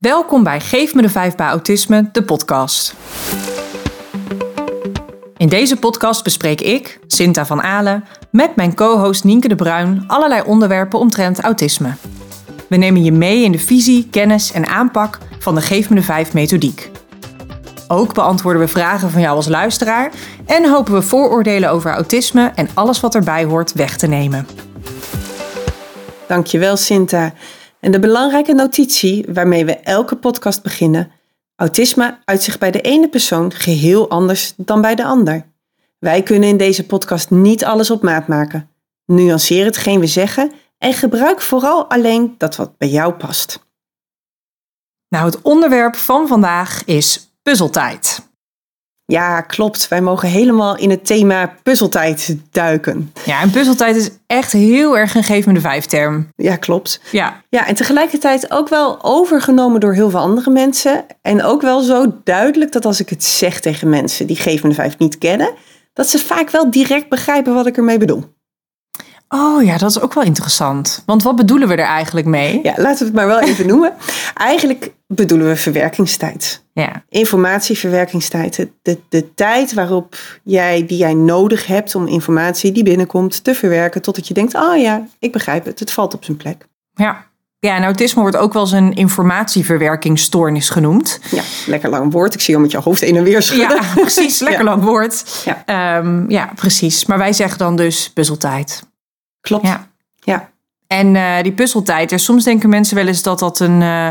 Welkom bij Geef me de 5 bij Autisme, de podcast. In deze podcast bespreek ik, Sinta van Alen, met mijn co-host Nienke de Bruin allerlei onderwerpen omtrent autisme. We nemen je mee in de visie, kennis en aanpak van de Geef me de 5 methodiek. Ook beantwoorden we vragen van jou als luisteraar en hopen we vooroordelen over autisme en alles wat erbij hoort weg te nemen. Dankjewel, Sinta. En de belangrijke notitie waarmee we elke podcast beginnen: autisme uit zich bij de ene persoon geheel anders dan bij de ander. Wij kunnen in deze podcast niet alles op maat maken. Nuanceer hetgeen we zeggen en gebruik vooral alleen dat wat bij jou past. Nou, het onderwerp van vandaag is puzzeltijd. Ja, klopt. Wij mogen helemaal in het thema puzzeltijd duiken. Ja, en puzzeltijd is echt heel erg een gevende vijfterm. Ja, klopt. Ja. Ja, en tegelijkertijd ook wel overgenomen door heel veel andere mensen. En ook wel zo duidelijk dat als ik het zeg tegen mensen die gevende vijf niet kennen, dat ze vaak wel direct begrijpen wat ik ermee bedoel. Oh ja, dat is ook wel interessant. Want wat bedoelen we er eigenlijk mee? Ja, laten we het maar wel even noemen. Eigenlijk bedoelen we verwerkingstijd. Ja. Informatieverwerkingstijd. De, de, de tijd waarop jij, die jij nodig hebt om informatie die binnenkomt te verwerken. Totdat je denkt, oh ja, ik begrijp het. Het valt op zijn plek. Ja. Ja, en autisme wordt ook wel eens een informatieverwerkingsstoornis genoemd. Ja, lekker lang woord. Ik zie je met je hoofd in en weer schudden. Ja, precies. Lekker Ja. lang woord. Ja. Ehm, ja, precies. Maar wij zeggen dan dus puzzeltijd. Klopt. Ja. ja. En eh, die puzzeltijd, er, soms denken mensen wel eens dat dat een, eh,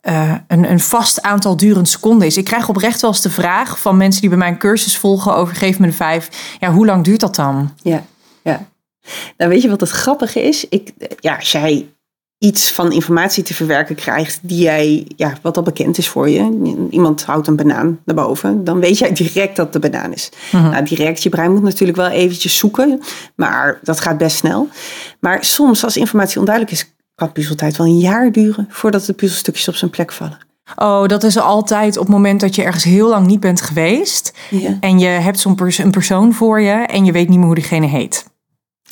eh, een, een vast aantal durend seconden is. Ik krijg oprecht wel eens de vraag van mensen die bij mij een cursus volgen over Geef me de vijf. Ja, hoe lang duurt dat dan? Ja, ja. Nou, weet je wat het grappige is? Ik, ja, als jij iets van informatie te verwerken krijgt die jij, ja, wat al bekend is voor je. Iemand houdt een banaan naar boven, dan weet jij direct dat het de banaan is. Nou, direct, je brein moet natuurlijk wel eventjes zoeken, maar dat gaat best snel. Maar soms, als informatie onduidelijk is, kan puzzeltijd wel een jaar duren voordat de puzzelstukjes op zijn plek vallen. Oh, dat is altijd op het moment dat je ergens heel lang niet bent geweest. Ja. En je hebt zo'n pers- een persoon voor je en je weet niet meer hoe diegene heet.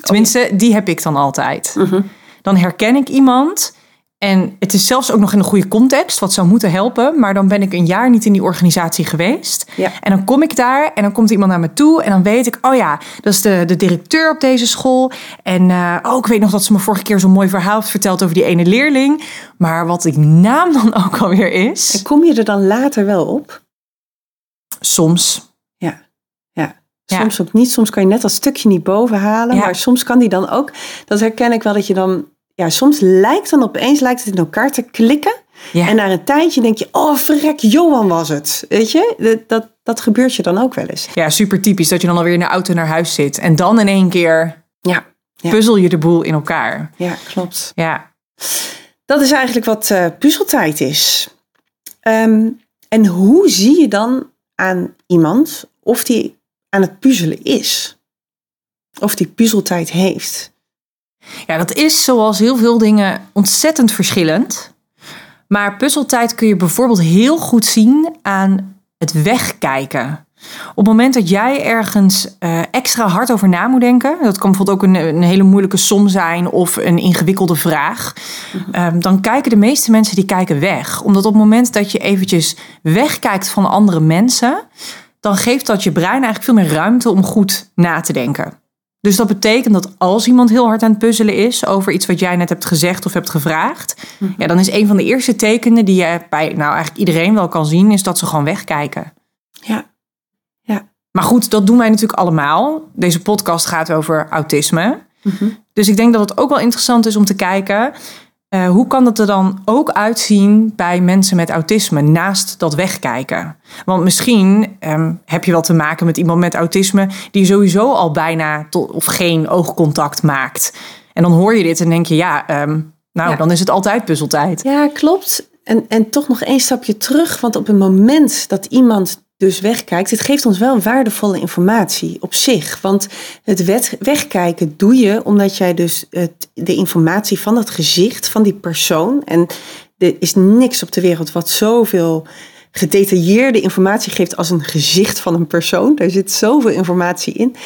Tenminste, die heb ik dan altijd. Mhm. Dan herken ik iemand en het is zelfs ook nog in een goede context, wat zou moeten helpen. Maar dan ben ik een jaar niet in die organisatie geweest. Ja. En dan kom ik daar en dan komt iemand naar me toe en dan weet ik, oh ja, dat is de, de directeur op deze school. En eh, oh, ik weet nog dat ze me vorige keer zo'n mooi verhaal heeft verteld over die ene leerling. Maar wat die naam dan ook alweer is, En kom je er dan later wel op? soms. Ja. Soms ook niet. Soms kan je net dat stukje niet boven halen. Ja. Maar soms kan die dan ook. Dat herken ik wel dat je dan. Ja, soms lijkt dan opeens lijkt het in elkaar te klikken. Ja. En na een tijdje denk je, oh verrek, Johan was het. Weet je, dat, dat, dat gebeurt je dan ook wel eens. Ja, super typisch dat je dan alweer in de auto naar huis zit. En dan in één keer Ja, Ja. puzzel je de boel in elkaar. ja klopt. Ja. Dat is eigenlijk wat eh, puzzeltijd is. Ehm, en hoe zie je dan aan iemand of die aan het puzzelen is? Of die puzzeltijd heeft? Ja, dat is zoals heel veel dingen ontzettend verschillend. Maar puzzeltijd kun je bijvoorbeeld heel goed zien aan het wegkijken. Op het moment dat jij ergens eh, extra hard over na moet denken, dat kan bijvoorbeeld ook een, een hele moeilijke som zijn of een ingewikkelde vraag, ehm, dan kijken de meeste mensen die kijken weg. Omdat op het moment dat je eventjes wegkijkt van andere mensen, dan geeft dat je brein eigenlijk veel meer ruimte om goed na te denken. Dus dat betekent dat als iemand heel hard aan het puzzelen is over iets wat jij net hebt gezegd of hebt gevraagd, ja, dan is een van de eerste tekenen die je bij nou eigenlijk iedereen wel kan zien, is dat ze gewoon wegkijken. Ja, ja. Maar goed, dat doen wij natuurlijk allemaal. Deze podcast gaat over autisme. Mhm. Dus ik denk dat het ook wel interessant is om te kijken. Eh, hoe kan dat er dan ook uitzien bij mensen met autisme naast dat wegkijken? Want misschien ehm, heb je wel te maken met iemand met autisme die sowieso al bijna tot, of geen oogcontact maakt. En dan hoor je dit en denk je, ja, ehm, nou Ja. dan is het altijd puzzeltijd. Ja, klopt. En, en toch nog één stapje terug. Want op het moment dat iemand dus wegkijkt, het geeft ons wel waardevolle informatie op zich. Want het wegkijken doe je omdat jij dus het, de informatie van het gezicht van die persoon. En er is niks op de wereld wat zoveel gedetailleerde informatie geeft als een gezicht van een persoon. Daar zit zoveel informatie in.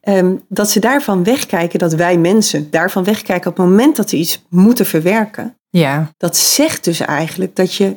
Ehm, dat ze daarvan wegkijken, dat wij mensen daarvan wegkijken op het moment dat we iets moeten verwerken Ja, dat zegt dus eigenlijk dat je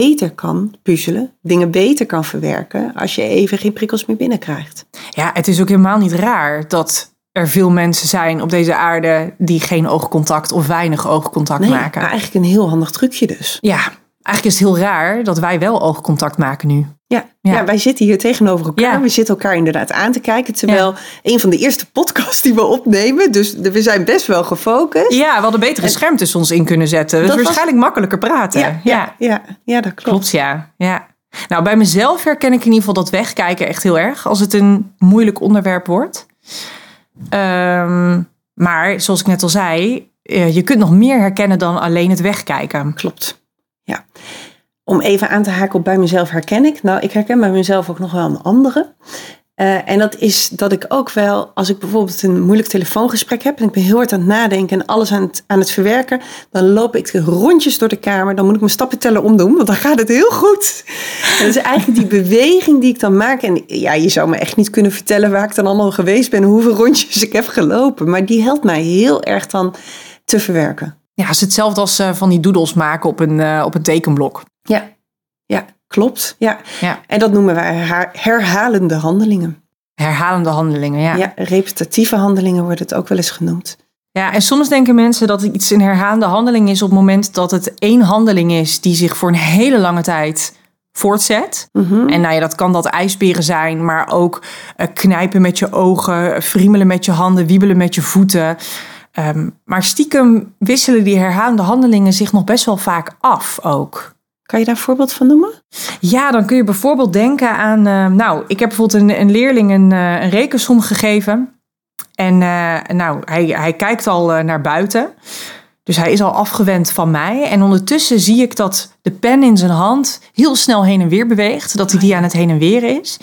beter kan puzzelen, dingen beter kan verwerken als je even geen prikkels meer binnenkrijgt. Ja, het is ook helemaal niet raar dat er veel mensen zijn op deze aarde die geen oogcontact of weinig oogcontact Nee, maken. maar eigenlijk een heel handig trucje dus. Ja, eigenlijk is het heel raar dat wij wel oogcontact maken nu. Ja, Ja. ja. wij zitten hier tegenover elkaar. Ja. We zitten elkaar inderdaad aan te kijken. Terwijl een van de eerste podcasts die we opnemen. Dus we zijn best wel gefocust. Ja, we hadden beter een scherm tussen ons in kunnen zetten. Dus was- waarschijnlijk makkelijker praten. ja, ja, ja, ja, dat klopt. Klopt, ja. ja. Nou, bij mezelf herken ik in ieder geval dat wegkijken echt heel erg. Als het een moeilijk onderwerp wordt. Ehm, maar zoals ik net al zei, eh, je kunt nog meer herkennen dan alleen het wegkijken. Klopt. Ja. Om even aan te haken op bij mezelf herken ik. Nou, ik herken bij mezelf ook nog wel een andere. Eh, en dat is dat ik ook wel, als ik bijvoorbeeld een moeilijk telefoongesprek heb en ik ben heel hard aan het nadenken en alles aan het, aan het verwerken, dan loop ik rondjes door de kamer. Dan moet ik mijn stappenteller omdoen, want dan gaat het heel goed. En dat is eigenlijk die beweging die ik dan maak. En ja, je zou me echt niet kunnen vertellen waar ik dan allemaal geweest ben en hoeveel rondjes ik heb gelopen. Maar die helpt mij heel erg dan te verwerken. Ja, het is hetzelfde als eh, van die doodles maken op een, eh, op een tekenblok. Ja, ja klopt. Ja. Ja. En dat noemen wij herha- herhalende handelingen. Herhalende handelingen, ja. Ja. repetitieve handelingen wordt het ook wel eens genoemd. Ja, en soms denken mensen dat iets een herhalende handeling is op het moment dat het één handeling is die zich voor een hele lange tijd voortzet. Mhm. En nou ja, dat kan dat ijsberen zijn, maar ook eh, knijpen met je ogen, friemelen met je handen, wiebelen met je voeten. Ehm, maar stiekem wisselen die herhalende handelingen zich nog best wel vaak af ook. Kan je daar een voorbeeld van noemen? Ja, dan kun je bijvoorbeeld denken aan. eh, nou, ik heb bijvoorbeeld een, een leerling een, eh, een rekensom gegeven. En eh, nou, hij, hij kijkt al naar buiten. Dus hij is al afgewend van mij. En ondertussen zie ik dat de pen in zijn hand heel snel heen en weer beweegt. Dat hij die aan het heen en weer is.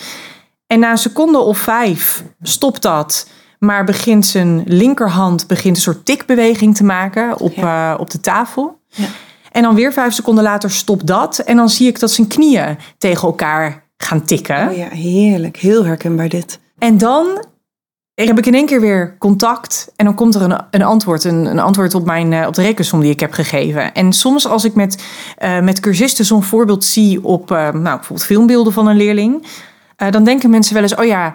En na een seconde of vijf stopt dat. Maar begint zijn linkerhand begint een soort tikbeweging te maken op, op de tafel. Ja. En dan weer vijf seconden later stopt dat. En dan zie ik dat zijn knieën tegen elkaar gaan tikken. Oh ja, heerlijk. Heel herkenbaar dit. En dan heb ik in één keer weer contact. En dan komt er een, een antwoord. Een, een antwoord op, mijn, eh, op de rekensom die ik heb gegeven. En soms als ik met, eh, met cursisten zo'n voorbeeld zie op eh, nou, bijvoorbeeld filmbeelden van een leerling. dan denken mensen wel eens, oh ja,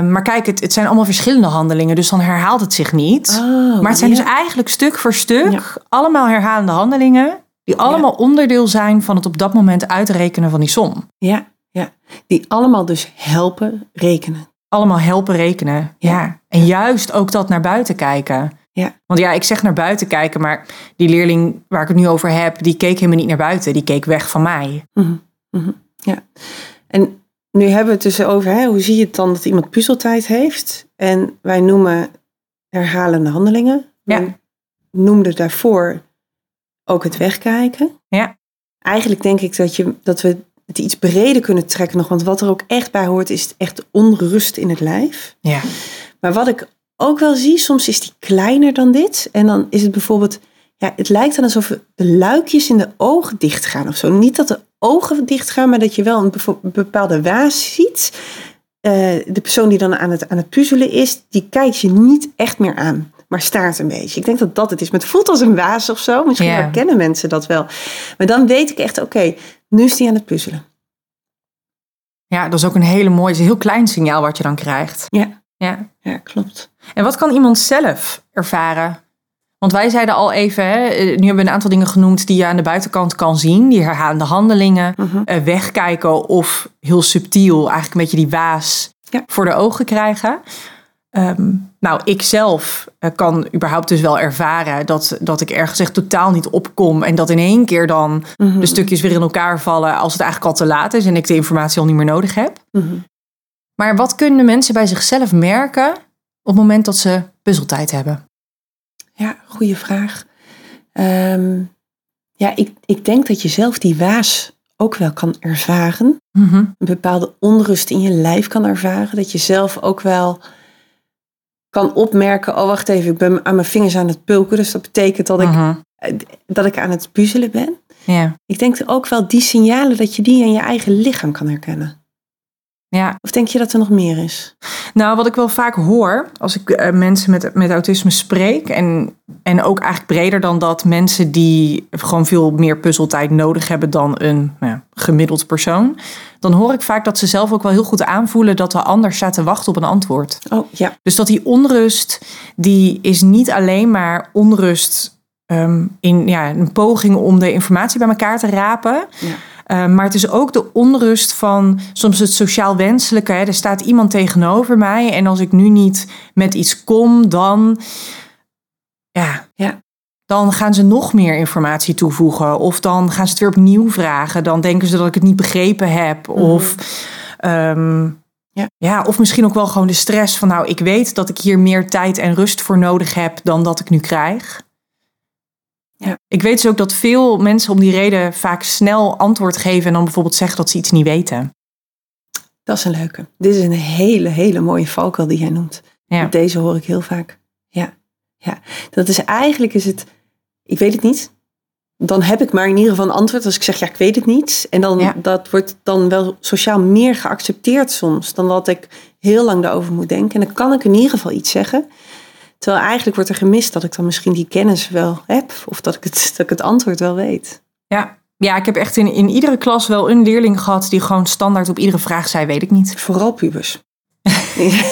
maar kijk, het, het zijn allemaal verschillende handelingen. Dus dan herhaalt het zich niet. Oh, maar het zijn ja. dus eigenlijk stuk voor stuk Ja. allemaal herhalende handelingen. Die allemaal onderdeel zijn van het op dat moment uitrekenen van die som. Ja, ja. Die allemaal dus helpen rekenen. allemaal helpen rekenen. Ja. Ja. En juist ook dat naar buiten kijken. Ja. Want ja, ik zeg naar buiten kijken, maar die leerling waar ik het nu over heb, die keek helemaal niet naar buiten. Die keek weg van mij. Mhm, mhm, Ja. En nu hebben we het dus over, hè, hoe zie je het dan dat iemand puzzeltijd heeft? En wij noemen herhalende handelingen. Ja. We noemden daarvoor ook het wegkijken. Ja. Eigenlijk denk ik dat, je, dat we het iets breder kunnen trekken nog. Want wat er ook echt bij hoort, is echt onrust in het lijf. Ja. Maar wat ik ook wel zie, soms is die kleiner dan dit. En dan is het bijvoorbeeld, ja, het lijkt dan alsof de luikjes in de ogen dicht gaan of zo. Niet dat de ogen dicht gaan, maar dat je wel een bepaalde waas ziet. Eh, de persoon die dan aan het, aan het puzzelen is, die kijkt je niet echt meer aan. Maar staart een beetje. Ik denk dat dat het is. Maar het voelt als een waas of zo. Misschien herkennen mensen dat wel. Maar dan weet ik echt, oké, nu is die aan het puzzelen. ja, dat is ook een hele mooie, een heel klein signaal wat je dan krijgt. Ja, Ja. ja klopt. En wat kan iemand zelf ervaren? Want wij zeiden al even, hè, eh, nu hebben we een aantal dingen genoemd die je aan de buitenkant kan zien. Die herhalende handelingen, Mhm. eh, wegkijken of heel subtiel eigenlijk een beetje die waas Ja. voor de ogen krijgen. Ehm, nou, ik zelf eh, kan überhaupt dus wel ervaren dat, dat ik ergens echt totaal niet opkom. En dat in één keer dan Mhm. de stukjes weer in elkaar vallen als het eigenlijk al te laat is en ik de informatie al niet meer nodig heb. Mhm. Maar wat kunnen mensen bij zichzelf merken op het moment dat ze puzzeltijd hebben? Ja, goede vraag. Ehm, ja, ik, ik denk dat je zelf die waas ook wel kan ervaren. Mhm. Een bepaalde onrust in je lijf kan ervaren. Dat je zelf ook wel kan opmerken, oh wacht even, ik ben aan mijn vingers aan het pulken. Dus dat betekent dat ik, Mhm. dat ik aan het puzzelen ben. Ja. Ik denk ook wel die signalen dat je die in je eigen lichaam kan herkennen. Ja. Of denk je dat er nog meer is? Nou, wat ik wel vaak hoor als ik eh, mensen met, met autisme spreek, en, en ook eigenlijk breder dan dat, mensen die gewoon veel meer puzzeltijd nodig hebben dan een nou ja, gemiddeld persoon, dan hoor ik vaak dat ze zelf ook wel heel goed aanvoelen dat de ander staat te wachten op een antwoord. Oh ja. Dus dat die onrust, die is niet alleen maar onrust ehm, in ja, een poging om de informatie bij elkaar te rapen. Ja. Uh, maar het is ook de onrust van soms het sociaal wenselijke. Hè. Er staat iemand tegenover mij en als ik nu niet met iets kom, dan, ja, Ja. dan gaan ze nog meer informatie toevoegen. Of dan gaan ze het weer opnieuw vragen. Dan denken ze dat ik het niet begrepen heb. Of, ehm, Ja. ja, of misschien ook wel gewoon de stress van, nou, ik weet dat ik hier meer tijd en rust voor nodig heb dan dat ik nu krijg. Ja. Ik weet dus ook dat veel mensen om die reden vaak snel antwoord geven en dan bijvoorbeeld zeggen dat ze iets niet weten. Dat is een leuke. Dit is een hele, hele mooie valkuil die jij noemt. Ja. Deze hoor ik heel vaak. Ja, ja. Dat is eigenlijk is het, ik weet het niet. Dan heb ik maar in ieder geval een antwoord als ik zeg, ja, ik weet het niet. En dan, Ja. dat wordt dan wel sociaal meer geaccepteerd soms dan dat ik heel lang daarover moet denken. En dan kan ik in ieder geval iets zeggen. Terwijl eigenlijk wordt er gemist dat ik dan misschien die kennis wel heb. Of dat ik het, dat ik het antwoord wel weet. Ja. Ja, ik heb echt in, in iedere klas wel een leerling gehad die gewoon standaard op iedere vraag zei, weet ik niet. Vooral pubers. die,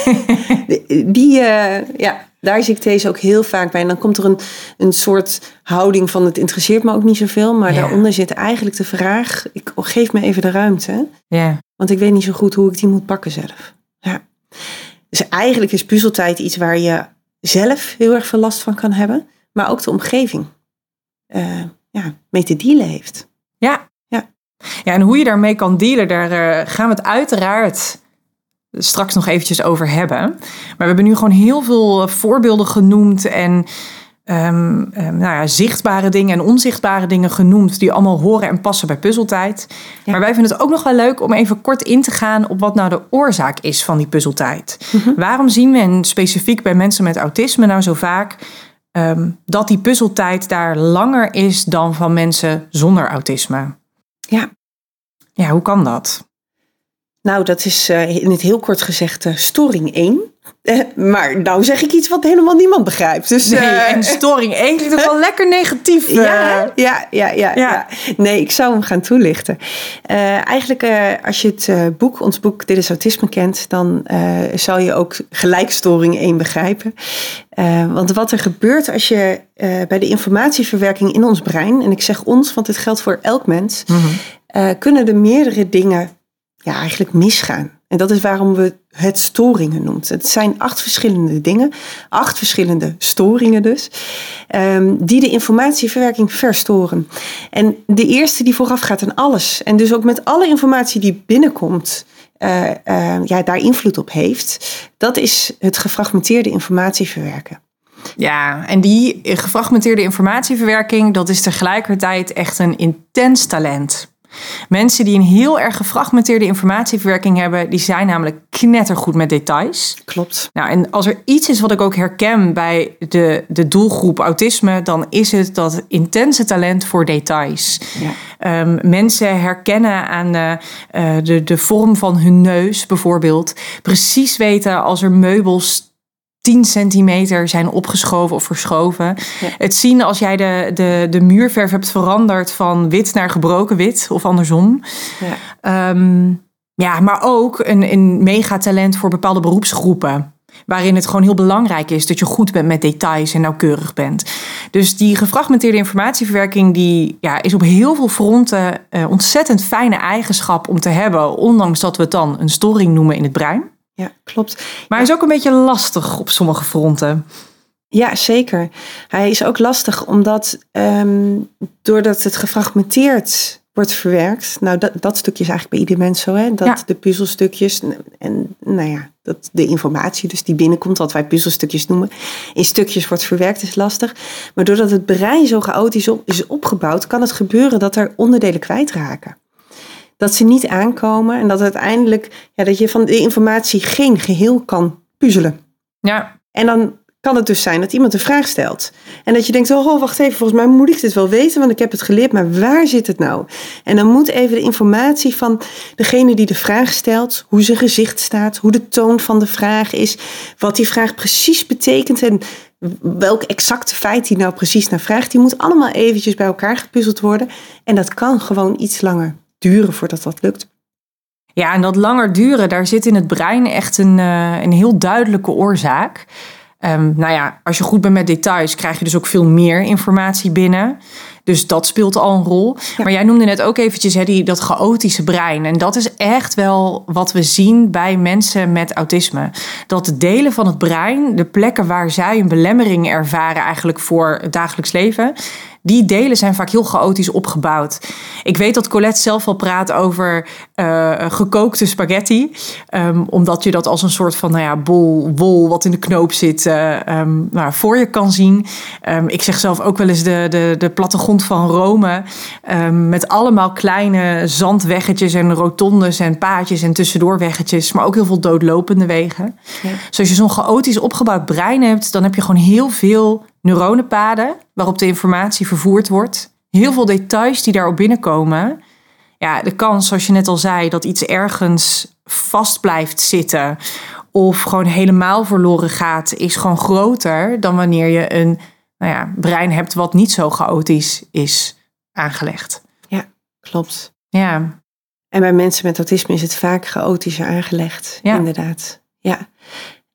die, eh, ja, daar zie ik deze ook heel vaak bij. En dan komt er een, een soort houding van het interesseert me ook niet zoveel. Maar Ja. daaronder zit eigenlijk de vraag, ik, geef me even de ruimte. Ja. Want ik weet niet zo goed hoe ik die moet pakken zelf. Ja. Dus eigenlijk is puzzeltijd iets waar je zelf heel erg veel last van kan hebben. Maar ook de omgeving eh, ja, mee te dealen heeft. Ja. Ja. Ja, en hoe je daarmee kan dealen, daar eh, gaan we het uiteraard straks nog eventjes over hebben. Maar we hebben nu gewoon heel veel eh, voorbeelden genoemd en ehm, nou ja, zichtbare dingen en onzichtbare dingen genoemd die allemaal horen en passen bij puzzeltijd. Ja. Maar wij vinden het ook nog wel leuk om even kort in te gaan op wat nou de oorzaak is van die puzzeltijd. Waarom zien we, en specifiek bij mensen met autisme nou zo vaak, ehm, dat die puzzeltijd daar langer is dan van mensen zonder autisme? Ja. Ja, hoe kan dat? Nou, dat is eh, in het heel kort gezegd eh, storing 1. Eh, maar nou zeg ik iets wat helemaal niemand begrijpt. Dus, Nee, en storing 1 klinkt ook wel lekker negatief. Ja, ja, ja, ja, ja. Nee, ik zou hem gaan toelichten. Eigenlijk, als je het boek, ons boek Dit is Autisme kent, dan zal je ook gelijkstoring 1 begrijpen. Want wat er gebeurt als je bij de informatieverwerking in ons brein, en ik zeg ons, want het geldt voor elk mens, Mhm. kunnen er meerdere dingen eigenlijk misgaan. En dat is waarom we het storingen noemt. Het zijn acht verschillende dingen, acht verschillende storingen dus, ehm, die de informatieverwerking verstoren. En de eerste die vooraf gaat aan alles, en dus ook met alle informatie die binnenkomt, eh, ja, daar invloed op heeft, dat is het gefragmenteerde informatieverwerken. Ja, en die gefragmenteerde informatieverwerking, dat is tegelijkertijd echt een intens talent. Mensen die een heel erg gefragmenteerde informatieverwerking hebben, die zijn namelijk knettergoed met details. Klopt. Nou, en als er iets is wat ik ook herken bij de, de doelgroep autisme, dan is het dat intense talent voor details. Ja. Ehm, mensen herkennen aan de, eh, de, de vorm van hun neus bijvoorbeeld. Precies weten als er meubels 10 centimeter zijn opgeschoven of verschoven. Ja. Het zien als jij de, de, de muurverf hebt veranderd van wit naar gebroken wit of andersom. Ja. Ehm, ja, maar ook een, een megatalent voor bepaalde beroepsgroepen. Waarin het gewoon heel belangrijk is dat je goed bent met details en nauwkeurig bent. Dus die gefragmenteerde informatieverwerking die, ja, is op heel veel fronten eh, ontzettend fijne eigenschap om te hebben. Ondanks dat we het dan een storing noemen in het brein. Ja, klopt. Maar hij is ook een beetje lastig op sommige fronten. Ja, zeker. Hij is ook lastig omdat ehm, doordat het gefragmenteerd wordt verwerkt. Nou, dat, dat stukje is eigenlijk bij ieder mens zo, hè? Dat Ja. de puzzelstukjes en nou ja, dat de informatie dus die binnenkomt, wat wij puzzelstukjes noemen, in stukjes wordt verwerkt, is lastig. Maar doordat het brein zo chaotisch op, is opgebouwd, kan het gebeuren dat er onderdelen kwijtraken. Dat ze niet aankomen en dat uiteindelijk ja, dat je van de informatie geen geheel kan puzzelen. Ja, En dan kan het dus zijn dat iemand een vraag stelt. En dat je denkt, oh wacht even, volgens mij moet ik dit wel weten, want ik heb het geleerd, maar waar zit het nou? En dan moet even de informatie van degene die de vraag stelt, hoe zijn gezicht staat, hoe de toon van de vraag is, wat die vraag precies betekent en welk exacte feit die nou precies naar vraagt, die moet allemaal eventjes bij elkaar gepuzzeld worden. En dat kan gewoon iets langer duren voordat dat lukt. Ja, en dat langer duren, daar zit in het brein echt een, uh, een heel duidelijke oorzaak. Um, nou ja, als je goed bent met details, krijg je dus ook veel meer informatie binnen. Dus dat speelt al een rol. Maar jij noemde net ook eventjes hè, die, dat chaotische brein. En dat is echt wel wat we zien bij mensen met autisme. Dat de delen van het brein, de plekken waar zij een belemmering ervaren eigenlijk voor het dagelijks leven, die delen zijn vaak heel chaotisch opgebouwd. Ik weet dat Colette zelf al praat over uh, gekookte spaghetti. Um, omdat je dat als een soort van nou ja, bol wol wat in de knoop zit uh, um, nou, voor je kan zien. Um, ik zeg zelf ook wel eens de, de, de plattegrond van Rome. met allemaal kleine zandweggetjes en rotondes en paadjes en tussendoorweggetjes. Maar ook heel veel doodlopende wegen. Ja. Dus als je zo'n chaotisch opgebouwd brein hebt, dan heb je gewoon heel veel neuronenpaden waarop de informatie vervoerd wordt. Heel veel details die daarop binnenkomen. Ja, de kans, zoals je net al zei, dat iets ergens vast blijft zitten of gewoon helemaal verloren gaat, is gewoon groter dan wanneer je een nou ja, brein hebt wat niet zo chaotisch is aangelegd. Ja, klopt. Ja. En bij mensen met autisme is het vaak chaotischer aangelegd, ja. inderdaad. Ja.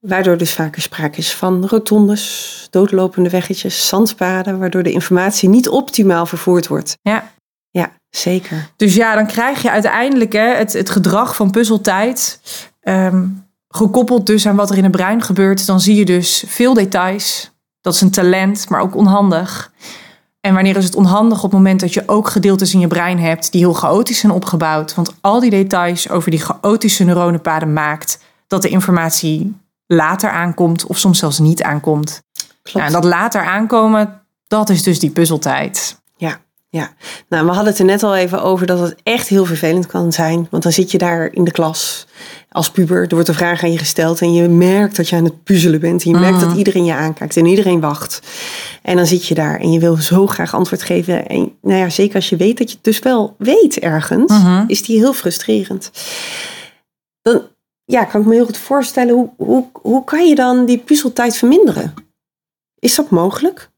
Waardoor dus vaker sprake is van rotondes, doodlopende weggetjes, zandpaden, waardoor de informatie niet optimaal vervoerd wordt. Ja. Ja, zeker. Dus ja, dan krijg je uiteindelijk hè, het, het gedrag van puzzeltijd. Ehm, gekoppeld dus aan wat er in het brein gebeurt. Dan zie je dus veel details. Dat is een talent, maar ook onhandig. En wanneer is het onhandig op het moment dat je ook gedeeltes in je brein hebt die heel chaotisch zijn opgebouwd? Want al die details over die chaotische neuronenpaden maakt dat de informatie later aankomt of soms zelfs niet aankomt. Ja, en dat later aankomen, dat is dus die puzzeltijd. Ja, ja. Nou, we hadden het er net al even over dat het echt heel vervelend kan zijn. Want dan zit je daar in de klas als puber. Er wordt een vraag aan je gesteld en je merkt dat je aan het puzzelen bent. En je merkt dat mm. iedereen je aankijkt en iedereen wacht. En dan zit je daar en je wil zo graag antwoord geven. En nou ja, zeker als je weet dat je het dus wel weet ergens, mm-hmm. is die heel frustrerend. Dan, ja, kan ik me heel goed voorstellen. Hoe, hoe, hoe kan je dan die puzzeltijd verminderen? Is dat mogelijk?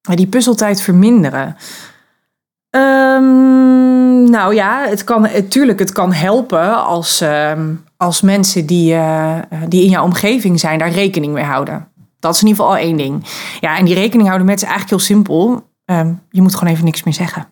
Die puzzeltijd verminderen. Um, nou ja, het kan natuurlijk het kan helpen als, um, als mensen die, uh, die in jouw omgeving zijn daar rekening mee houden. Dat is in ieder geval al één ding. Ja, en die rekening houden met is eigenlijk heel simpel. Um, je moet gewoon even niks meer zeggen.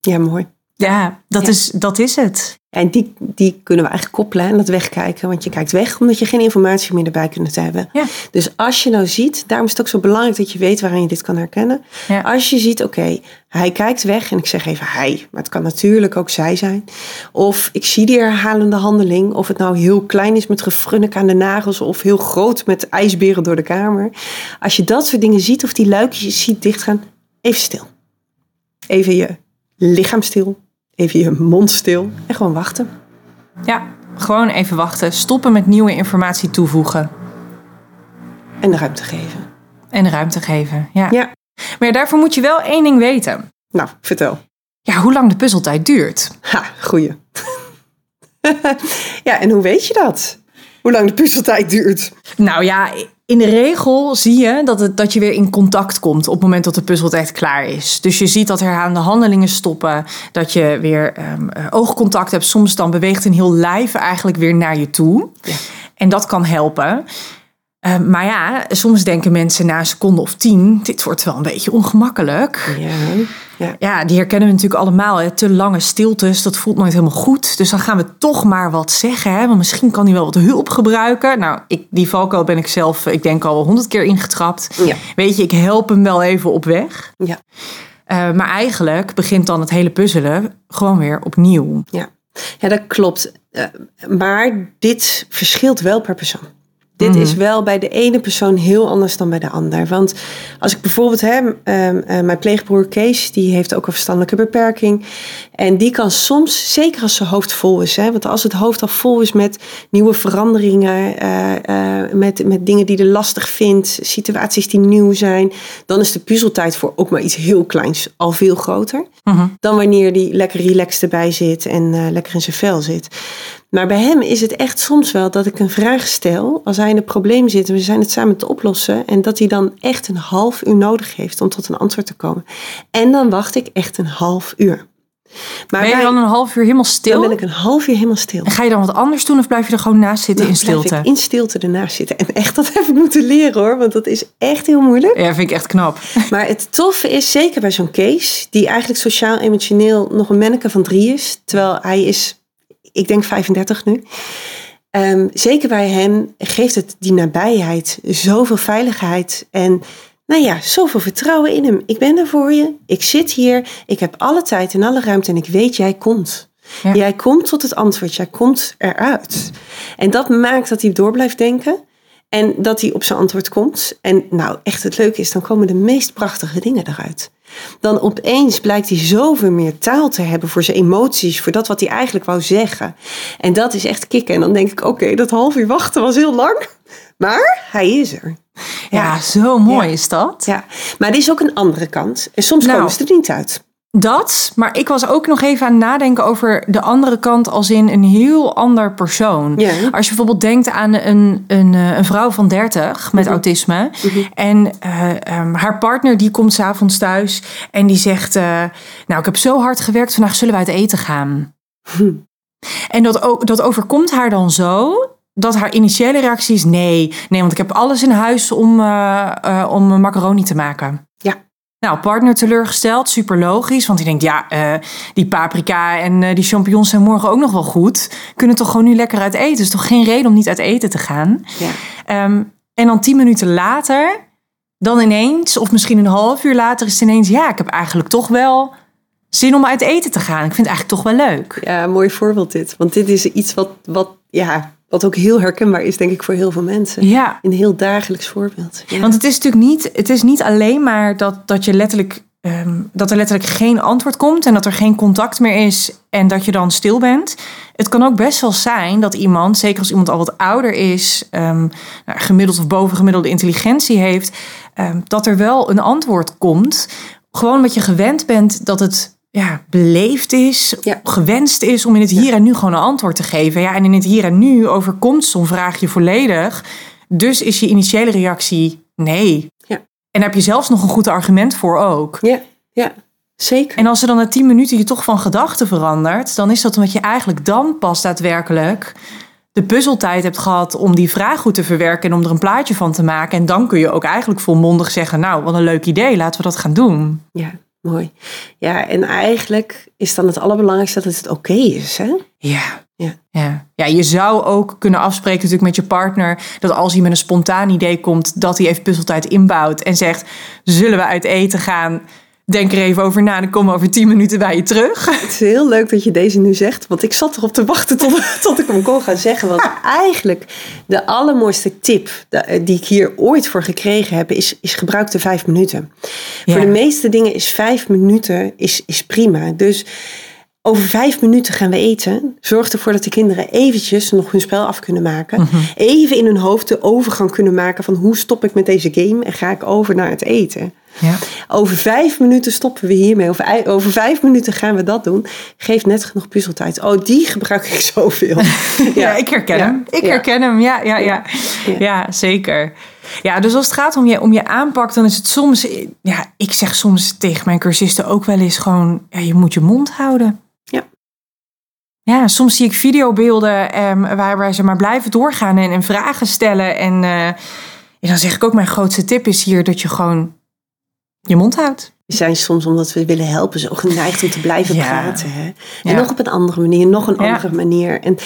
Ja, mooi. Ja, dat, Is, dat is het. En die, die kunnen we eigenlijk koppelen en dat wegkijken. Want je kijkt weg omdat je geen informatie meer erbij kunt hebben. Ja. Dus als je nou ziet, daarom is het ook zo belangrijk dat je weet waarin je dit kan herkennen. Ja. Als je ziet, oké, hij kijkt weg. En ik zeg even hij, maar het kan natuurlijk ook zij zijn. Of ik zie die herhalende handeling. Of het nou heel klein is met gefrunnik aan de nagels. Of heel groot met ijsberen door de kamer. Als je dat soort dingen ziet of die luikjes ziet dichtgaan, even stil. Even je lichaam stil even je mond stil en gewoon wachten. Ja, gewoon even wachten. Stoppen met nieuwe informatie toevoegen. En de ruimte geven. En de ruimte geven, ja. ja. Maar daarvoor moet je wel één ding weten. Nou, vertel. Ja, hoe lang de puzzeltijd duurt. Ha, goeie. ja, en hoe weet je dat? Hoe lang de puzzeltijd duurt? Nou ja, in de regel zie je dat, het, dat je weer in contact komt op het moment dat de puzzeltijd klaar is. Dus je ziet dat herhalende handelingen stoppen, dat je weer um, oogcontact hebt. Soms dan beweegt een heel lijf eigenlijk weer naar je toe. Ja. En dat kan helpen. Uh, maar ja, soms denken mensen na een seconde of tien, dit wordt wel een beetje ongemakkelijk. Ja, ja. ja die herkennen we natuurlijk allemaal. Hè. Te lange stiltes, dat voelt nooit helemaal goed. Dus dan gaan we toch maar wat zeggen. Hè. Want misschien kan hij wel wat hulp gebruiken. Nou, ik, die valkuil ben ik zelf, ik denk al honderd keer ingetrapt. Ja. Weet je, ik help hem wel even op weg. Ja. Uh, maar eigenlijk begint dan het hele puzzelen gewoon weer opnieuw. Ja, ja dat klopt. Uh, maar dit verschilt wel per persoon. Dit Mhm. is wel bij de ene persoon heel anders dan bij de ander. Want als ik bijvoorbeeld heb, ehm, eh, mijn pleegbroer Kees, die heeft ook een verstandelijke beperking. En die kan soms, zeker als zijn hoofd vol is, hè, want als het hoofd al vol is met nieuwe veranderingen, eh, eh, met, met dingen die hij lastig vindt, situaties die nieuw zijn, dan is de puzzeltijd voor ook maar iets heel kleins al veel groter Mhm. dan wanneer hij lekker relaxed erbij zit en lekker in zijn vel zit. Maar bij hem is het echt soms wel dat ik een vraag stel als hij in een probleem zit en we zijn het samen te oplossen en dat hij dan echt een half uur nodig heeft om tot een antwoord te komen. En dan wacht ik echt een half uur. Maar Ben je dan een half uur helemaal stil? dan ben ik een half uur helemaal stil. En ga je dan wat anders doen of blijf je er gewoon naast zitten Dan in stilte? blijf ik in stilte ernaast zitten. En echt, dat heb ik moeten leren hoor, want dat is echt heel moeilijk. Ja, vind ik echt knap. Maar het toffe is, zeker bij zo'n Kees, die eigenlijk sociaal-emotioneel nog een manneke van drie is, terwijl hij is, ik denk 35 nu. Ehm, zeker bij hem geeft het die nabijheid zoveel veiligheid en nou ja, zoveel vertrouwen in hem. Ik ben er voor je, ik zit hier, ik heb alle tijd en alle ruimte en ik weet jij komt. Ja. Jij komt tot het antwoord, jij komt eruit. En dat maakt dat hij door blijft denken. En dat hij op zijn antwoord komt. En nou, echt het leuke is, dan komen de meest prachtige dingen eruit. Dan opeens blijkt hij zoveel meer taal te hebben voor zijn emoties, voor dat wat hij eigenlijk wou zeggen. En dat is echt kicken. En dan denk ik, oké, dat half uur wachten was heel lang. Maar hij is er. Ja, zo mooi Ja. is dat. Ja, maar er is ook een andere kant. En soms Nou. komen ze er niet uit. Dat, maar ik was ook nog even aan het nadenken over de andere kant als in een heel ander persoon. Als je bijvoorbeeld denkt aan een, een, eh, een vrouw van 30 met autisme. En eh, ehm, haar partner die komt s'avonds thuis en die zegt... eh, nou, ik heb zo hard gewerkt, vandaag zullen we uit eten gaan. En dat, dat overkomt haar dan zo dat haar initiële reactie is nee. Nee, want ik heb alles in huis om, eh, om macaroni te maken. Nou, partner teleurgesteld, super logisch. Want die denkt, ja, eh, die paprika en eh, die champignons zijn morgen ook nog wel goed. Kunnen toch gewoon nu lekker uit eten? is toch geen reden om niet uit eten te gaan? Ja. Ehm, en dan tien minuten later, dan ineens, of misschien een half uur later, is het ineens... ja, ik heb eigenlijk toch wel zin om uit eten te gaan. Ik vind het eigenlijk toch wel leuk. Ja, mooi voorbeeld dit. Want dit is iets wat, wat, ja, wat ook heel herkenbaar is, denk ik, voor heel veel mensen. Ja, Een heel dagelijks voorbeeld. Ja. Want het is natuurlijk niet, het is niet alleen maar dat, dat, je letterlijk, ehm, dat er letterlijk geen antwoord komt en dat er geen contact meer is en dat je dan stil bent. Het kan ook best wel zijn dat iemand, zeker als iemand al wat ouder is, ehm, nou, gemiddeld of bovengemiddelde intelligentie heeft, ehm, dat er wel een antwoord komt. Gewoon omdat je gewend bent dat het ja, beleefd is, Ja. gewenst is om in het hier en nu gewoon een antwoord te geven. Ja, en in het hier en nu overkomt zo'n vraagje volledig. Dus is je initiële reactie nee. Ja. En daar heb je zelfs nog een goed argument voor ook. ja, ja, zeker. En als er dan na tien minuten je toch van gedachten verandert, dan is dat omdat je eigenlijk dan pas daadwerkelijk de puzzeltijd hebt gehad om die vraag goed te verwerken en om er een plaatje van te maken. En dan kun je ook eigenlijk volmondig zeggen, nou, wat een leuk idee, laten we dat gaan doen. Ja, mooi. Ja, en eigenlijk is dan het allerbelangrijkste dat het oké is. Hè? Ja. Ja. Ja. ja, je zou ook kunnen afspreken natuurlijk met je partner... dat als hij met een spontaan idee komt... dat hij even puzzeltijd inbouwt en zegt... zullen we uit eten gaan? Denk er even over na en dan komen we over tien minuten bij je terug. Het is heel leuk dat je deze nu zegt, want ik zat erop te wachten tot, tot ik hem kon gaan zeggen. Want eigenlijk de allermooiste tip da- die ik hier ooit voor gekregen heb, is, is gebruik de vijf minuten. Ja. Voor de meeste dingen is vijf minuten is, is prima. Dus over vijf minuten gaan we eten. Zorg ervoor dat de kinderen eventjes nog hun spel af kunnen maken. Mhm. Even in hun hoofd de overgang kunnen maken van hoe stop ik met deze game en ga ik over naar het eten. Ja. Over vijf minuten stoppen we hiermee. Over, ei- over vijf minuten gaan we dat doen. Geef net genoeg puzzeltijd. Oh, die gebruik ik zoveel. Ja, ik herken Ja. hem. Ik Ja. herken hem, ja, ja, ja. Ja. Ja, zeker. Ja, dus als het gaat om je, om je aanpak, dan is het soms... Ja, ik zeg soms tegen mijn cursisten ook wel eens gewoon... Ja, je moet je mond houden. Ja. Soms zie ik videobeelden ehm, waarbij ze maar blijven doorgaan en, en vragen stellen. En, eh, en dan zeg ik ook, mijn grootste tip is hier dat je gewoon je mond houdt. We zijn soms, omdat we willen helpen, zo geneigd om te blijven Ja. praten. Hè? En Ja. nog op een andere manier, nog een Ja. andere manier. En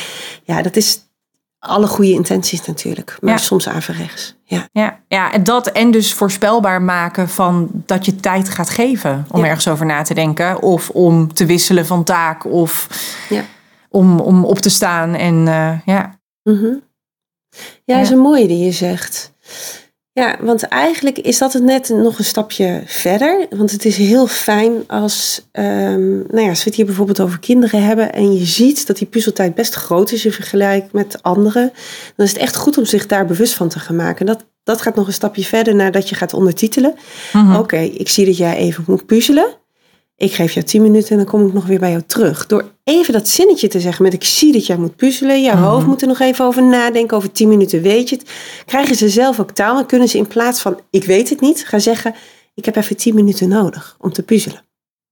ja, dat is alle goede intenties natuurlijk. Maar soms averechts. Ja. Ja, ja, en dat en dus voorspelbaar maken van dat je tijd gaat geven om ergens over na te denken. Of om te wisselen van taak of Ja. Om, om op te staan. En eh, ja, Mhm. Ja, dat is een mooie die je zegt. Ja, want eigenlijk is dat het net nog een stapje verder. Want het is heel fijn als, um, nou ja, als we het hier bijvoorbeeld over kinderen hebben en je ziet dat die puzzeltijd best groot is in vergelijking met anderen, dan is het echt goed om zich daar bewust van te gaan maken. Dat, dat gaat nog een stapje verder nadat je gaat ondertitelen. Mhm. Oké, ik zie dat jij even moet puzzelen ik geef jou tien minuten en dan kom ik nog weer bij jou terug. Door even dat zinnetje te zeggen met ik zie dat jij moet puzzelen. Jouw mhm. hoofd moet er nog even over nadenken. Over tien minuten weet je het. Krijgen ze zelf ook taal en kunnen ze in plaats van ik weet het niet gaan zeggen ik heb even tien minuten nodig om te puzzelen.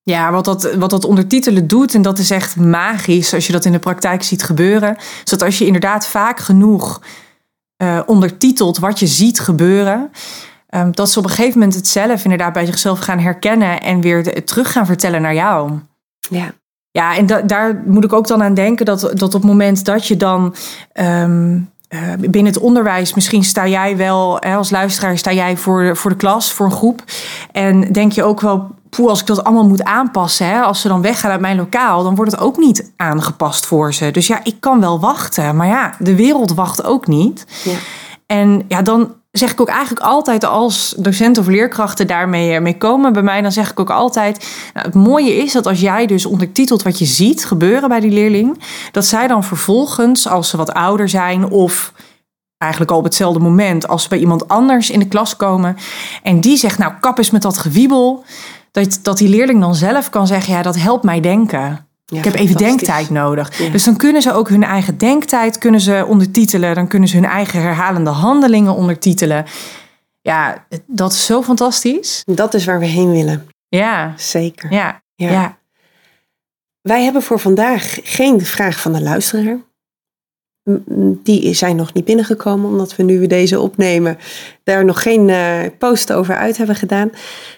Ja, wat dat, wat dat ondertitelen doet, en dat is echt magisch als je dat in de praktijk ziet gebeuren. Zodat als je inderdaad vaak genoeg uh, ondertitelt wat je ziet gebeuren, Ehm, dat ze op een gegeven moment het zelf inderdaad bij zichzelf gaan herkennen en weer terug gaan vertellen naar jou. Ja. Ja, en daar moet ik ook dan aan denken dat, dat op het moment dat je dan ehm, eh, binnen het onderwijs, misschien sta jij wel hè, als luisteraar, sta jij voor, voor de klas, voor een groep. En denk je ook wel, poeh, als ik dat allemaal moet aanpassen, hè, als ze dan weggaan uit mijn lokaal, dan wordt het ook niet aangepast voor ze. Dus ja, ik kan wel wachten, maar ja, de wereld wacht ook niet. Ja. En ja, dan zeg ik ook eigenlijk altijd als docent of leerkrachten daarmee eh, mee komen bij mij, dan zeg ik ook altijd: nou, het mooie is dat als jij dus ondertitelt wat je ziet gebeuren bij die leerling, dat zij dan vervolgens, als ze wat ouder zijn of eigenlijk al op hetzelfde moment, als ze bij iemand anders in de klas komen en die zegt: Nou, kap eens met dat gewiebel, dat, dat die leerling dan zelf kan zeggen: Ja, dat helpt mij denken ik heb even denktijd nodig. Dus dan kunnen ze ook hun eigen denktijd kunnen ze ondertitelen. Dan kunnen ze hun eigen herhalende handelingen ondertitelen. Ja, dat is zo fantastisch. Dat is waar we heen willen. Ja. Zeker. Ja. ja. Wij hebben voor vandaag geen vraag van de luisteraar. Die zijn nog niet binnengekomen, omdat we nu deze opnemen, daar nog geen uh, post over uit hebben gedaan.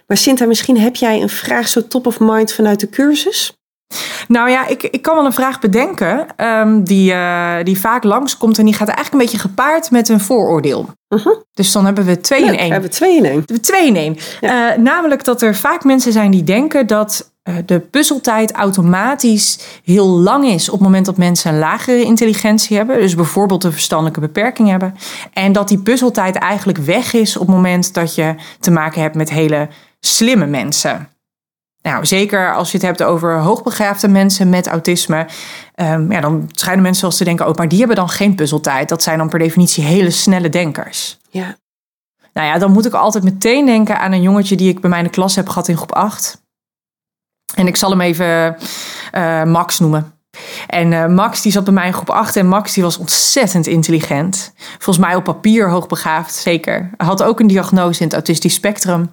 Maar Sinta, misschien heb jij een vraag zo top of mind vanuit de cursus? Nou ja, ik, ik kan wel een vraag bedenken um, die, uh, die vaak langskomt en die gaat eigenlijk een beetje gepaard met een vooroordeel. Uh -huh. Dus dan hebben we twee in één. We hebben twee in één. We twee in één. Ja. Uh, namelijk dat er vaak mensen zijn die denken dat uh, de puzzeltijd automatisch heel lang is op het moment dat mensen een lagere intelligentie hebben. Dus bijvoorbeeld een verstandelijke beperking hebben. En dat die puzzeltijd eigenlijk weg is op het moment dat je te maken hebt met hele slimme mensen. Nou, zeker als je het hebt over hoogbegaafde mensen met autisme, um, ja, dan schijnen mensen zelfs te denken, oh, maar die hebben dan geen puzzeltijd. Dat zijn dan per definitie hele snelle denkers. Ja. Nou ja, dan moet ik altijd meteen denken aan een jongetje die ik bij mij in de klas heb gehad in groep 8. En ik zal hem even uh, Max noemen. En uh, Max die zat bij mij in groep 8 en Max die was ontzettend intelligent. Volgens mij op papier hoogbegaafd, zeker. Hij had ook een diagnose in het autistisch spectrum.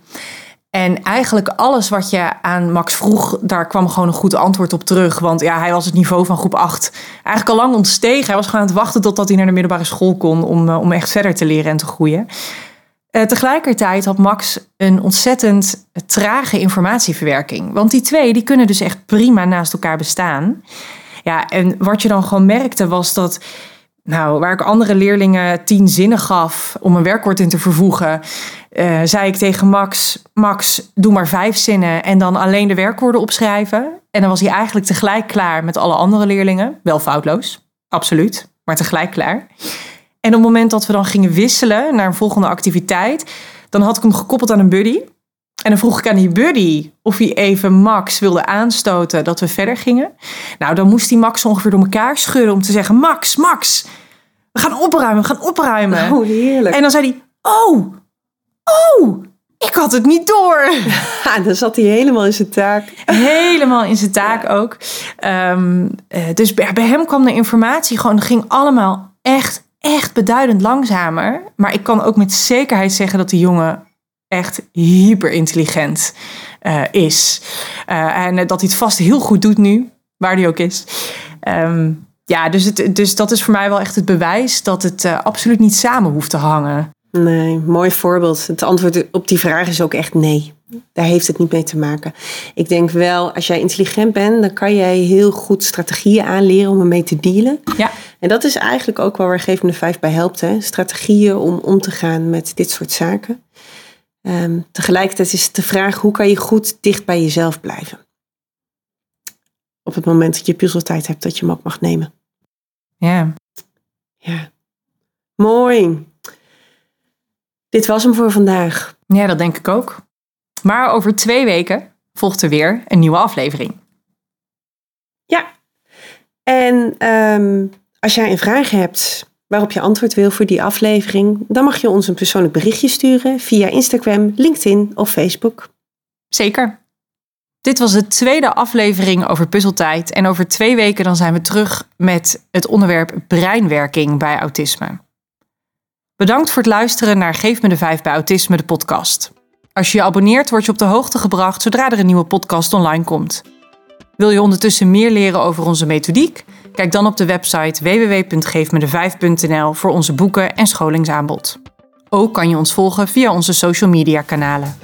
En eigenlijk alles wat je aan Max vroeg, daar kwam gewoon een goed antwoord op terug. Want ja, hij was het niveau van groep 8 eigenlijk al lang ontstegen. Hij was gewoon aan het wachten totdat hij naar de middelbare school kon om, eh, om echt verder te leren en te groeien. Uh, tegelijkertijd had Max een ontzettend trage informatieverwerking. Want die twee die kunnen dus echt prima naast elkaar bestaan. Ja, en wat je dan gewoon merkte was dat nou, waar ik andere leerlingen tien zinnen gaf om een werkwoord in te vervoegen, uh, zei ik tegen Max: Max, doe maar vijf zinnen en dan alleen de werkwoorden opschrijven. En dan was hij eigenlijk tegelijk klaar met alle andere leerlingen. Wel foutloos, absoluut, maar tegelijk klaar. En op het moment dat we dan gingen wisselen naar een volgende activiteit, dan had ik hem gekoppeld aan een buddy. En dan vroeg ik aan die buddy of hij even Max wilde aanstoten dat we verder gingen. Nou, dan moest die Max ongeveer door elkaar schudden om te zeggen: Max, Max, we gaan opruimen, we gaan opruimen. Oh, heerlijk. En dan zei hij: Oh, oh, ik had het niet door. Ja, dan zat hij helemaal in zijn taak. Helemaal in zijn taak ook. Um, dus bij hem kwam de informatie gewoon, ging allemaal echt, echt beduidend langzamer. Maar ik kan ook met zekerheid zeggen dat die jongen echt hyper intelligent uh, is. Uh, en dat hij het vast heel goed doet nu, waar hij ook is. Um, ja, dus, het, dus dat is voor mij wel echt het bewijs dat het uh, absoluut niet samen hoeft te hangen. Nee, mooi voorbeeld. Het antwoord op die vraag is ook echt nee. Daar heeft het niet mee te maken. Ik denk wel, als jij intelligent bent, dan kan jij heel goed strategieën aanleren om ermee te dealen. Ja. En dat is eigenlijk ook waar Geefende Vijf bij helpt. Hè? Strategieën om om te gaan met dit soort zaken. Um, tegelijkertijd is het de vraag, hoe kan je goed dicht bij jezelf blijven? Op het moment dat je puzzeltijd hebt, dat je hem ook mag nemen. Ja. Ja. Mooi. Dit was hem voor vandaag. Ja, dat denk ik ook. Maar over twee weken volgt er weer een nieuwe aflevering. Ja. En ehm, als jij een vraag hebt waarop je antwoord wil voor die aflevering, dan mag je ons een persoonlijk berichtje sturen via Instagram, LinkedIn of Facebook. Zeker. Dit was de tweede aflevering over puzzeltijd. En over twee weken dan zijn we terug met het onderwerp breinwerking bij autisme. Bedankt voor het luisteren naar Geef me de 5 bij Autisme, de podcast. Als je je abonneert, word je op de hoogte gebracht zodra er een nieuwe podcast online komt. Wil je ondertussen meer leren over onze methodiek? Kijk dan op de website www.geefmede5.nl voor onze boeken en scholingsaanbod. Ook kan je ons volgen via onze social media kanalen.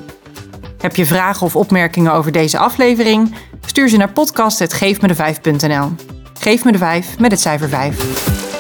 Heb je vragen of opmerkingen over deze aflevering? Stuur ze naar podcast.geefmede5.nl. Geef me de 5 met het cijfer 5.